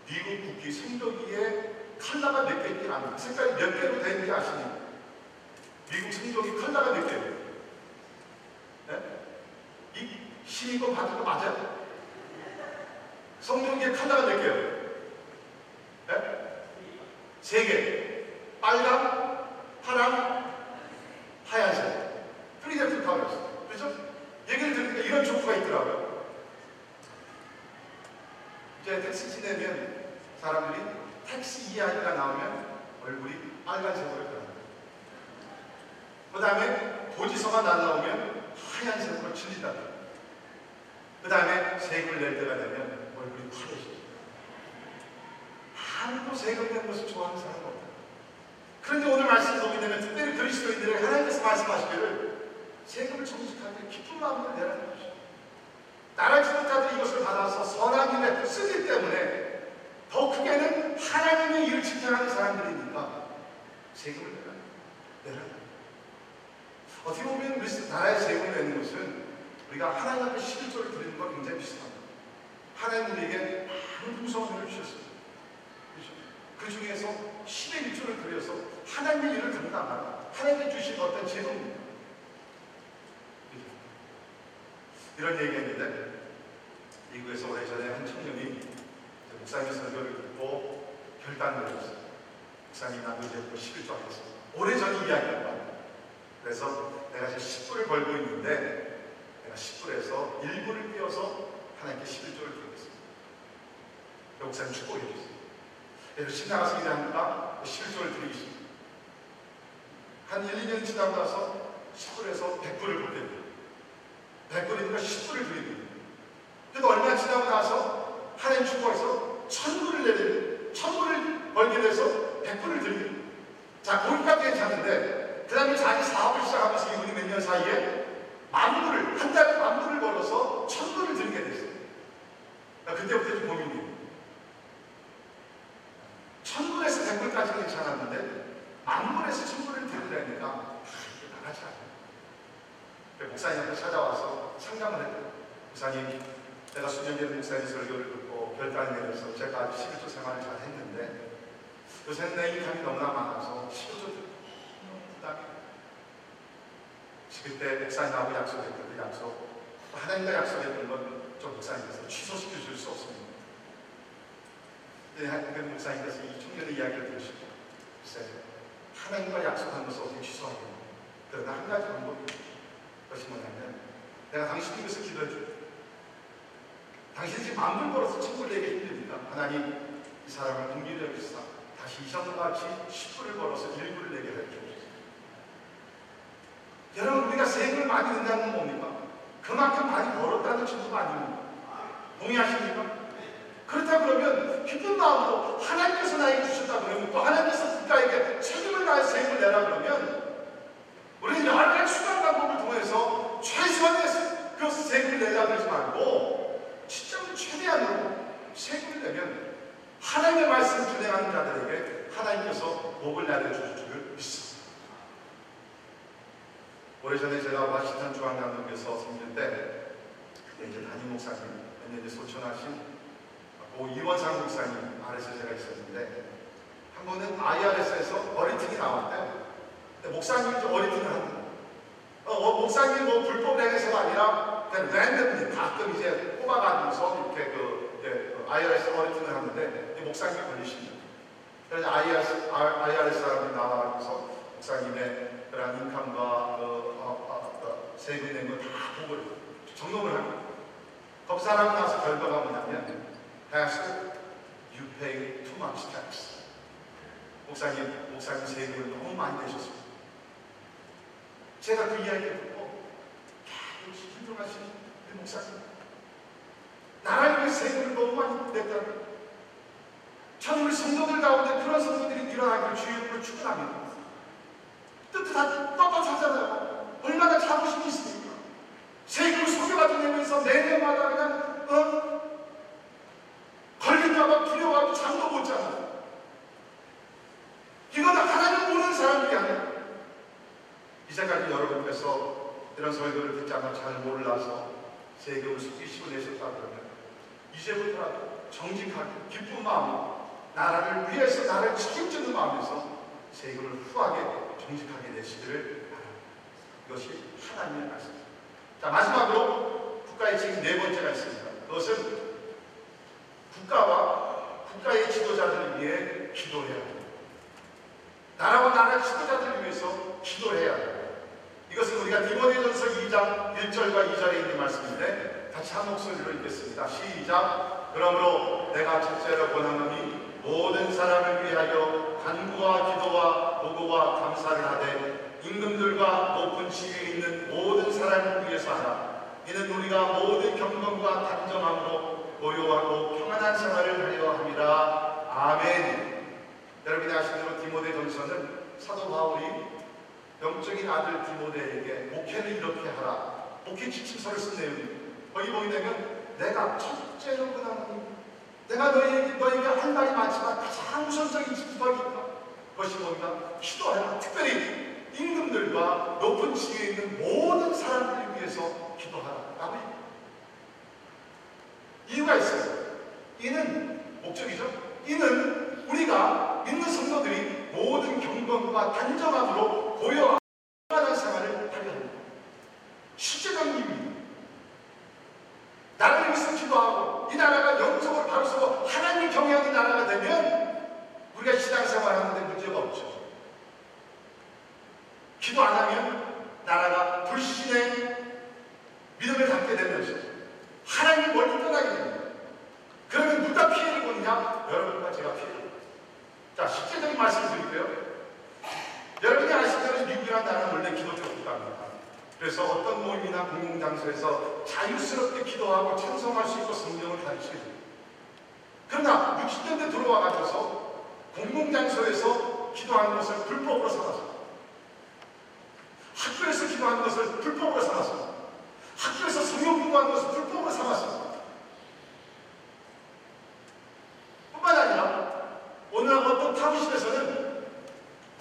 미국 국기 성조기에 컬러가 몇 개인지 압니까? 색깔이 몇 개로 되는지 아십니까? 미국 성조기 컬러가 몇 개예요? 네? 이 시민권 받은 거 맞아요? 성조기의 컬러가 몇 개예요? 네? 세 개. 빨강, 파랑, 하얀색. Three different colors. 그죠? 얘기를 들으니까 이런 조크가 있더라고요. 이제 tax를 내면 사람들이 택시 이야기가 나오면 얼굴이 빨간색으로 변합니다. 그 다음에 도지서가 날라오면 하얀색으로 질린다. 그 다음에 세금을 낼 때가 되면 얼굴이 파래져요. 아무도 세금 내는 것을 좋아하는 사람은 없다. 그런데 오늘 말씀을 보게 되면 특별히 그리스도인들에게 하나님께서 말씀하시기를 세금을 정직하게 기쁜 마음으로 내라는 것이죠. 나라 지도자들이 이것을 받아서 선한 일에 쓰기 때문에 더 크게는 하나님의 일을 지켜하는 사람들이니까 세금을 내라. 내라. 어떻게 보면 나라의 세금을 내는 것은 우리가 하나님 앞에 11조를 드리는 것 굉장히 비슷합니다. 하나님 우리에게 많은 풍성을 주셨습니다. 그렇죠? 그 중에서 10의 1조를 드려서 하나님의 일을 감당하라. 하나님께 주신 어떤 제도입니다. 그렇죠? 이런 얘기했는데 미국에서 오래전에 한 청년이 목사님 설교를 듣고 결단을 내렸어요. 목사님 나도 이제부터 11조 하겠습니다. 오래전 이야기입니다. 그래서 내가 지금 10불을 벌고 있는데 내가 10불에서 1불을 띄어서 하나님께 11조를 드리겠습니다. 목사님 축복해 주세요. 그래서 집 나가서 일하니까 11조를 드리겠습니다. 한 1, 2년 지나고 나서 10불에서 100불을 벌게 돼요. 100불이니까 있었는데 한 번은 IRS에서 어리팅이 나왔대요. 목사님이 이제 어리팅을 하는. 어, 어, 목사님이 뭐 불법 행해서가 아니라 그냥 랜덤리 가끔 이제 뽑아가면서 이렇게 그 이제 IRS 어리팅을 하는데 이 목사님이 걸리십니다. 그래서 IRS, IRS 사람이 나와서 목사님의 그런 인감과 그, 어, 어, 그 세금 낸거 다 보고 점검을 합니다. 사람이 나서 결과가 뭐냐면 Pastor, you pay tax. 목사님, 목사님 세금을 너무 많이 내셨습니다. 제가 그 이야기를 듣고, 야, 역시 훌륭하신 우리 목사님. 위해 세금을 너무 많이 냈다는 참 우리 성도들 가운데 그런 성도들이 일어나기를 주의 이름으로 축원합니다. 뜻뜻하, 떳떳하잖아요. 얼마나 자부심이 있습니까? 세금을 속여가지고 내면서 내년마다 그냥 어? 걸릴까봐 두려워하고 잠도 못 자요. 이건 하나님 모르는 사람들이 아니에요. 이제까지 여러분께서 이런 설교를 듣자마 잘 몰라서 세금을 속이시고 내셨다 그러면 이제부터라도 정직하게 기쁜 마음으로 나라를 위해서 나를 책임지는 마음에서 세금을 후하게 정직하게 내시기를 바랍니다. 이것이 하나님의 말씀입니다. 자 마지막으로 국가의 책임 네 번째가 있습니다. 그것은 국가와 국가의 지도자들을 위해 기도해야 합니다. 나라와 나라의 지도자들을 위해서 기도해야 합니다. 이것은 우리가 디모데전서 2장 1절과 2절에 있는 말씀인데 같이 한 목소리로 읽겠습니다. 시작. 그러므로 내가 첫째로 권하노니 모든 사람을 위하여 간구와 기도와 보고와 감사를 하되 임금들과 높은 지위에 있는 모든 사람을 위해서 하라. 이는 우리가 모든 경건과 단정함으로 고요하고 평안한 생활을 하려 함이라. 아멘. 여러분이 아시는 대로 디모데 전서는 사도 바울이 영적인 아들 디모데에게 목회를 이렇게 하라. 목회 지침서를 쓴 내용입니다. 거기 보게 되면 내가 첫째로 그나니 내가 너희에게, 너희에게 할 말이 많지만 가장 우선적인 직분이 있다. 그것이 뭔가 기도하라. 특별히 임금들과 높은 지위에 있는 모든 사람들을 위해서 기도하라. 라고 이유가 있어요. 이는 목적이죠. 이는 우리가 믿는 성도들이 모든 경건과 단정함으로 고요한 생활을 하려 합니다. 실제적인 이유입니다. 나라를 위해서 기도하고 이 나라가 영적으로 바로 서고 하나님 경영의 나라가 되면 우리가 신앙생활 하는데 문제가 없죠. 기도 안 하면 나라가 불신의 믿음을 갖게 되면서 하나님 멀리 떠나게 됩니다. 그러면 누가 피해를 보느냐? 여러분과 제가 피해를 자, 실제적인 말씀을 드릴게요. 여러분이 아시다시피 미국이라는 나라는 원래 기도적 국가입니다. 그래서 어떤 모임이나 공공장소에서 자유스럽게 기도하고 찬송할 수 있고 성경을 가르치게 됩니다. 그러나 60년대 들어와가지고서 공공장소에서 기도하는 것을 불법으로 삼았습니다. 학교에서 기도하는 것을 불법으로 삼았습니다. 학교에서 성경 공부하는 것을 불법으로 삼았습니다. 뿐만 아니라 오늘 어떤 타부실에서는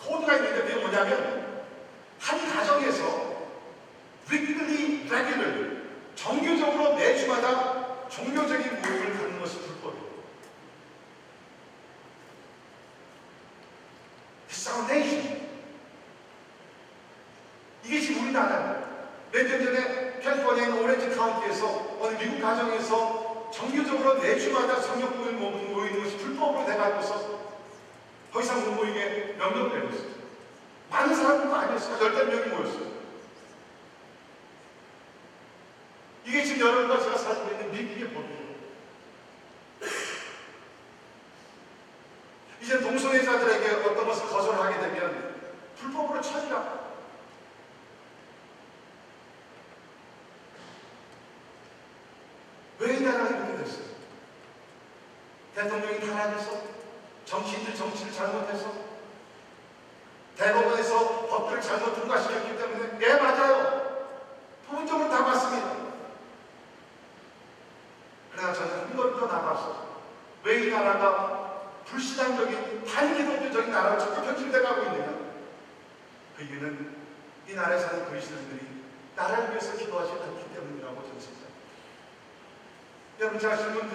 코드가 있는데 그게 뭐냐면 한 가정에서 weekly regular 정규적으로 매주마다 종교적인 모임을 갖는 것이 불법이에요. It's our nation. 이게 지금 우리나라예요. 몇년 전에 캘리포니아 있는 오렌지 어느 미국 가정에서 정규적으로 매주마다 성경 모임 모이는 것이 불법으로 돼가지고서 더 이상 못 모이게 명령되고 있어요. 많은 사람들도 아니었어요. 열댓 명이 모였어요. 이게 지금 여러분과 제가 살고 있는 미국의 법이에요. 대통령이 타락해서 정치인들 정치를 잘못해서 대법원에서 법들을 잘못 통과시켰기 때문에 네 맞아요. 부분적으로 다 맞습니다. 그러나 저는 한 걸음도 나가서 왜 이 나라가 불신앙적인 탈기독교적인 나라로 자꾸 편출돼 가고 있느냐 그 이유는 이 나라에 사는 그리스도인들이 나라를 위해서 기도하지 않기 때문이라고 저는 생각합니다. 여러분 제가 질문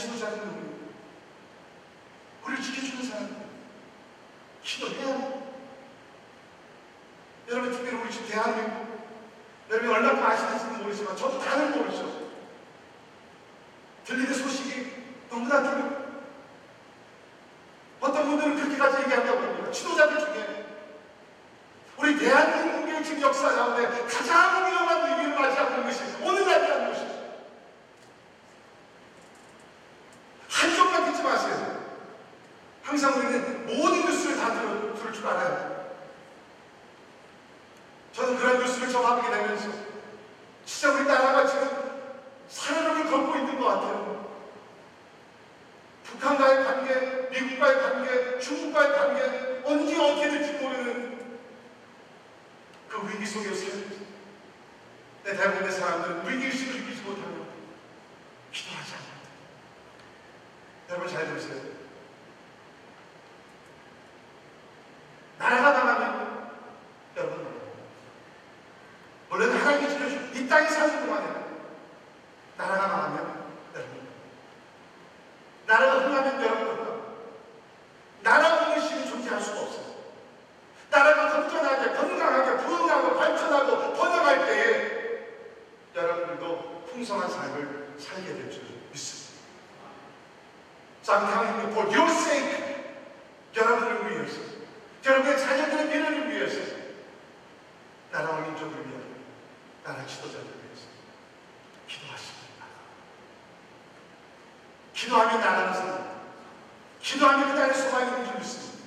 Christians I'm telling you, for your sake, 여러분을 위해서, 여러분의 자녀들의 미래를 위해서, 나라 민족을 위하여, 나라 지도자들을 위해서 기도하십니다. 기도하면 나라는 삽니다. 기도하면 그 나라의 소망이 움직일 수 있습니다.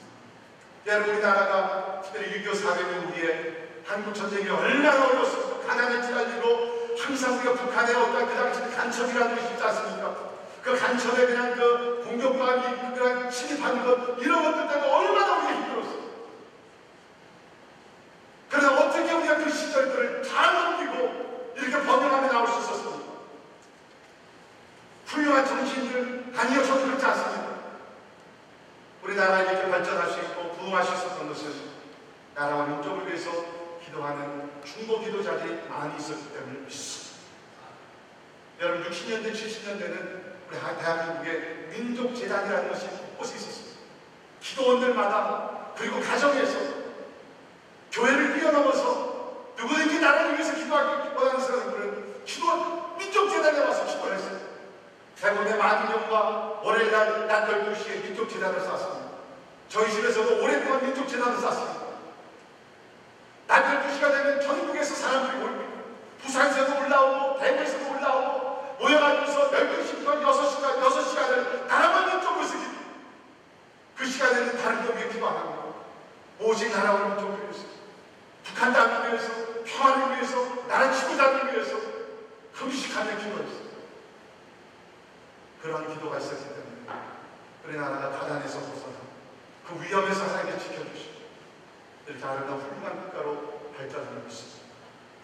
여러분, 우리 나라가 특별히 6.25 400년 후에 한국전쟁이 얼마나 어려웠습니까? 가난의 찌라리로 항상 우리가 북한에 어떤 그 당시 간첩이라는 것이 있지 않습니까? 그 간첩에 대한 그 공격방이 그냥 침입하는 것 이런 것들 때문에 얼마나 우리가 힘들었어.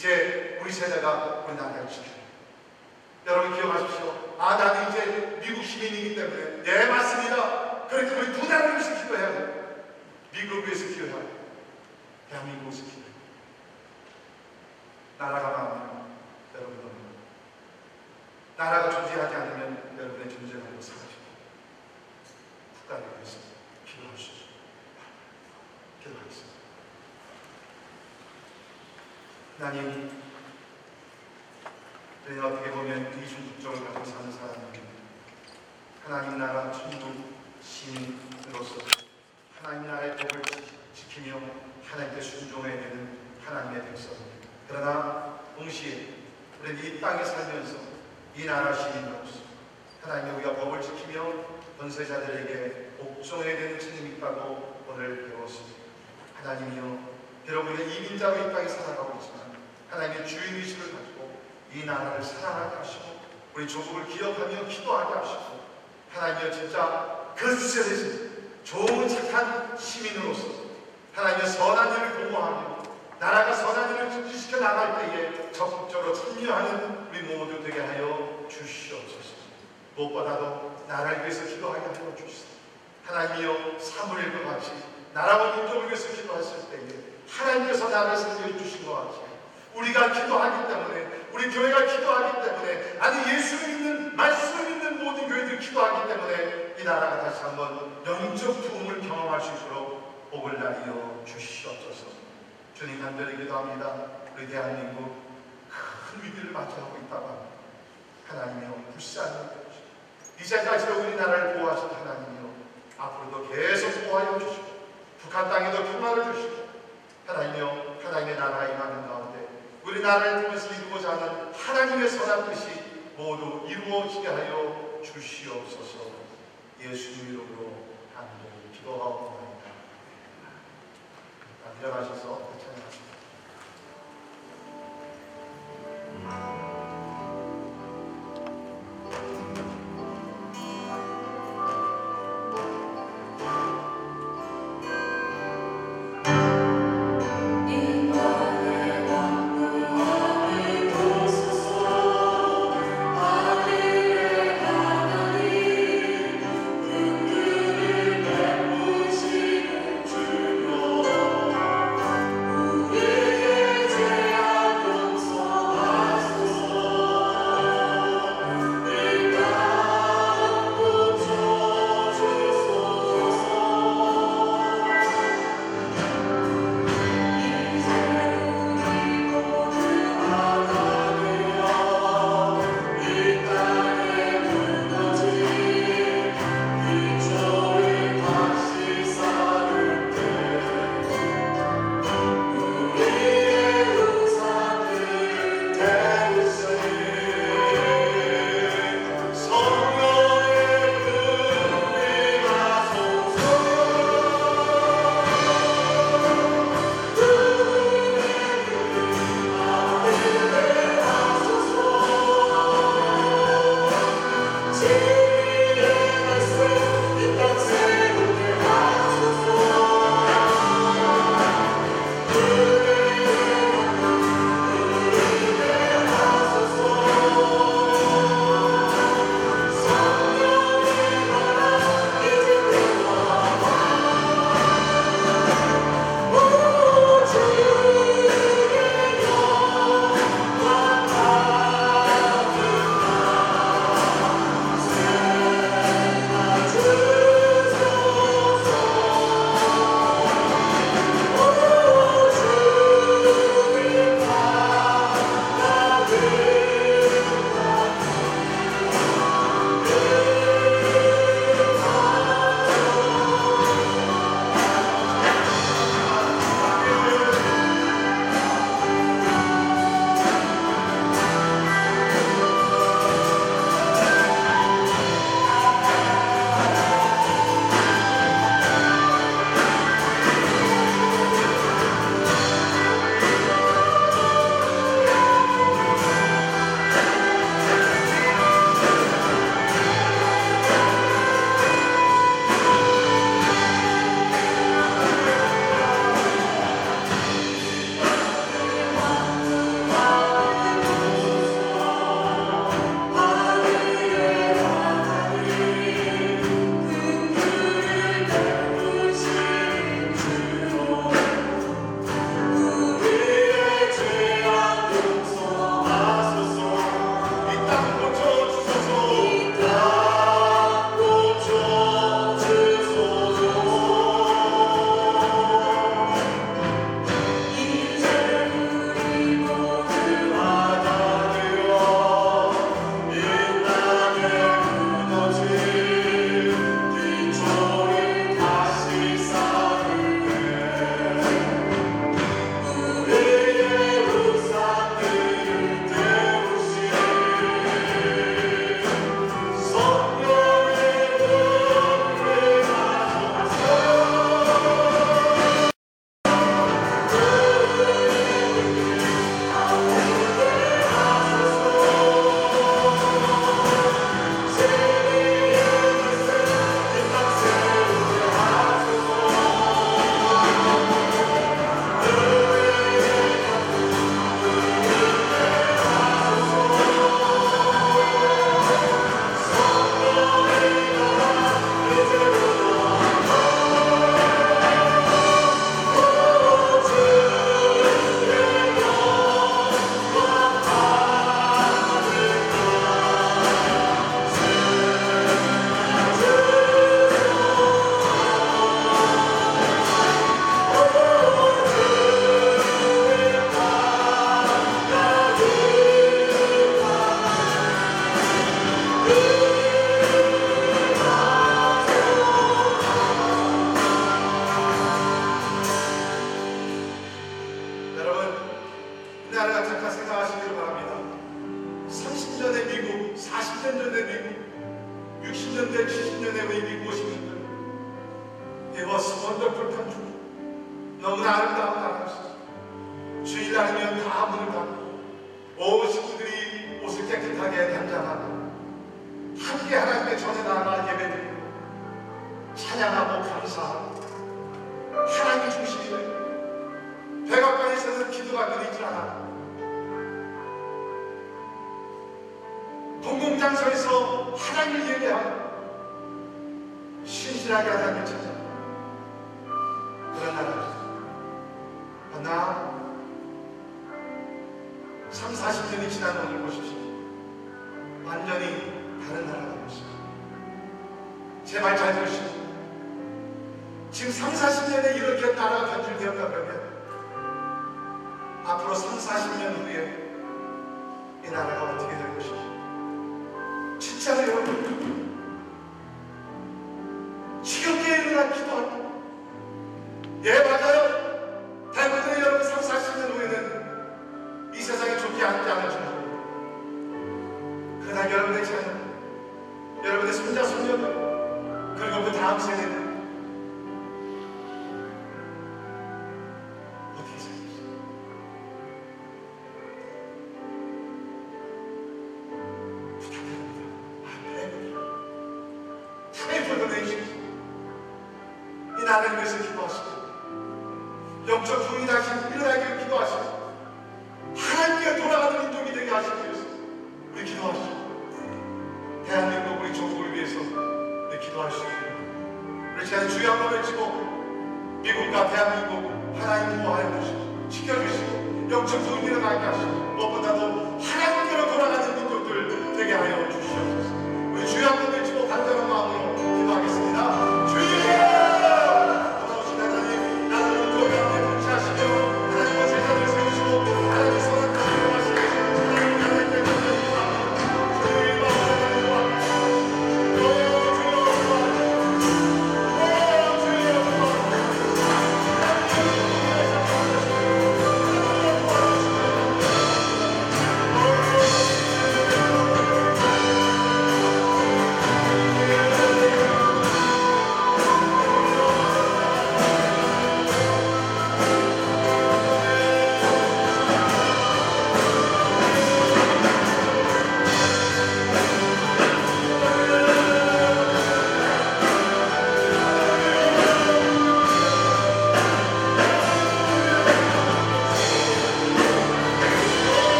이제 우리 세대가 우리 나라를 지켜요. 여러분 기억하십시오. 아 나는 이제 미국 시민이기 때문에 네 맞습니다. 그러니까 우리 분단을 위해서 기도해야 돼. 미국을 위해서 기도해야 돼. 대한민국을 위해서 기도해야 돼. 나라가 망하면 여러분 은 나라가 존재하지 않으면 여러분의 존재가 되고 사라집니다. 국가를 위해서 기도하시죠. 기도하겠습니다. 나님, 저희는 어떻게 보면 이중국적을 갖고 사는 사람입니다. 하나님 나라 천국 시민으로서 하나님 나라의 법을 지- 지키며 하나님께 순종해야 되는 하나님의 백성입니다. 그러나 동시에 우리는 이 땅에 살면서 이 나라 시민으로서 하나님 우리가 법을 지키며 권세자들에게 복종해야 되는 책임이 있다고 오늘 배웠습니다. 하나님이여 우리가 이민자로 이 땅에 살아가고 있지만 하나님의 주인의식을 가지고 이 나라를 사랑하게 하시고 우리 조국을 기억하며 기도하게 하시고 하나님이여 진짜 그 세대에서 좋은 착한 시민으로서 하나님의 선한 일을 도모하며 나라가 선한 일을 증진시켜 나갈 때에 적극적으로 참여하는 우리 모두 되게 하여 주시옵소서. 무엇보다도 나라를 위해서 기도하게 하여 주시옵소서. 하나님이여 사무엘과 같이 나라와 민족을 위해서 기도했을 때에 하나님께서 나를 살려 주신 것 같이 우리가 기도하기 때문에 우리 교회가 기도하기 때문에 아니 예수를 믿는 말씀을 믿는 모든 교회들이 기도하기 때문에 이 나라가 다시 한번 영적 부흥을 경험할 수 있도록 복을 나리여 주시옵소서. 주님 간절히 기도합니다. 우리 대한민국 큰 위기를 맞이하고 합니다. 하나님이여 불쌍히 이제까지도 우리나라를 보호하신 하나님이여 앞으로도 계속 보호하여 주시고 북한 땅에도 평화를 주시고 하나님이여 하나님의 나라가 임하는 가운데 우리나라를 통해서 이루고자 하는 하나님의 선한 뜻이 모두 이루어지게 하여 주시옵소서. 예수님 이름으로 간절히 기도하옵나이다. 일어나셔서 찬양하십니다 기도가 느리 지 않아. 공공장소에서 하나님을 예배하고 신실하게 하나님을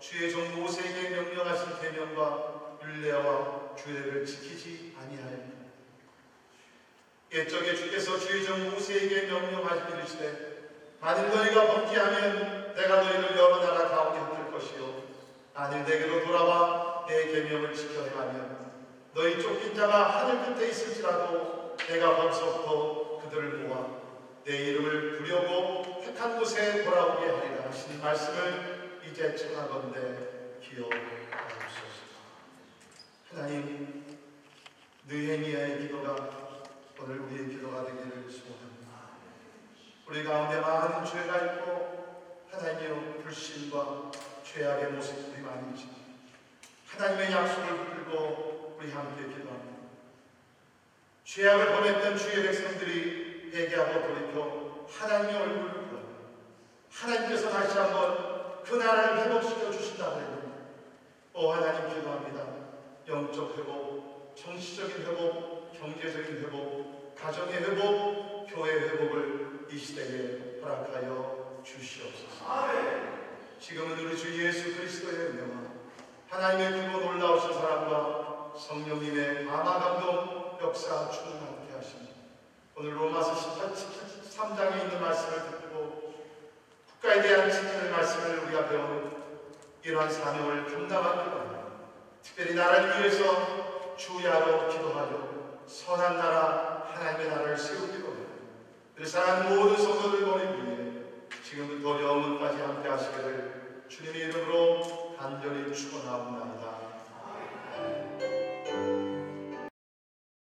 주의 종 모세에게 명령하신 계명과 율례와 규례를 지키지 아니하였다. 옛적에 주께서 주의 종 모세에게 명령하신 이르시되 만일 너희가 범죄하면 내가 너희를 여러 나라 가운데 흩을 것이요 만일 내게로 돌아와 내 계명을 지켜 행하면 너희 쫓긴 자가 하늘 끝에 있을지라도 내가 벌써부터 그들을 모아 내 이름을 부려고 택한 곳에 돌아오게 하리라 하신 말씀을 이제 청하건대 기억하옵소서. 하나님 느헤미야의 기도가 오늘 우리의 기도가 되기를 소원합니다. 우리 가운데 많은 죄가 있고 하나님의 불신과 죄악의 모습들이 있지만 하나님의 약속을 붙들고 우리 함께 기도합니다. 죄악을 범했던 주의 백성들이 회개하고 돌이켜 하나님의 얼굴을 보아 하나님께서 다시 한번 그 나라를 회복시켜 주신다고 했는데 오 하나님 기도합니다. 영적 회복, 정치적인 회복, 경제적인 회복, 가정의 회복, 교회 회복을 이 시대에 허락하여 주시옵소서. 지금은 우리 주 예수 그리스도의 은혜와 하나님의 크고 놀라우신 사랑과 성령님의 감화 감동 역사 충만하게 하시니 오늘 로마서 18, 13장에 있는 말씀을 듣고 국가에 대한 신의 말씀을 우리가 배운 이러한 사명을 감당하는 겁니다. 특별히 나라를 위해서 주야로 기도하여 선한 나라 하나님의 나라를 세우기로 늘사랑 모든 성도들 보내기 위해 지금부터 영원까지 함께 하시기를 주님의 이름으로 간절히 축원하옵나이다.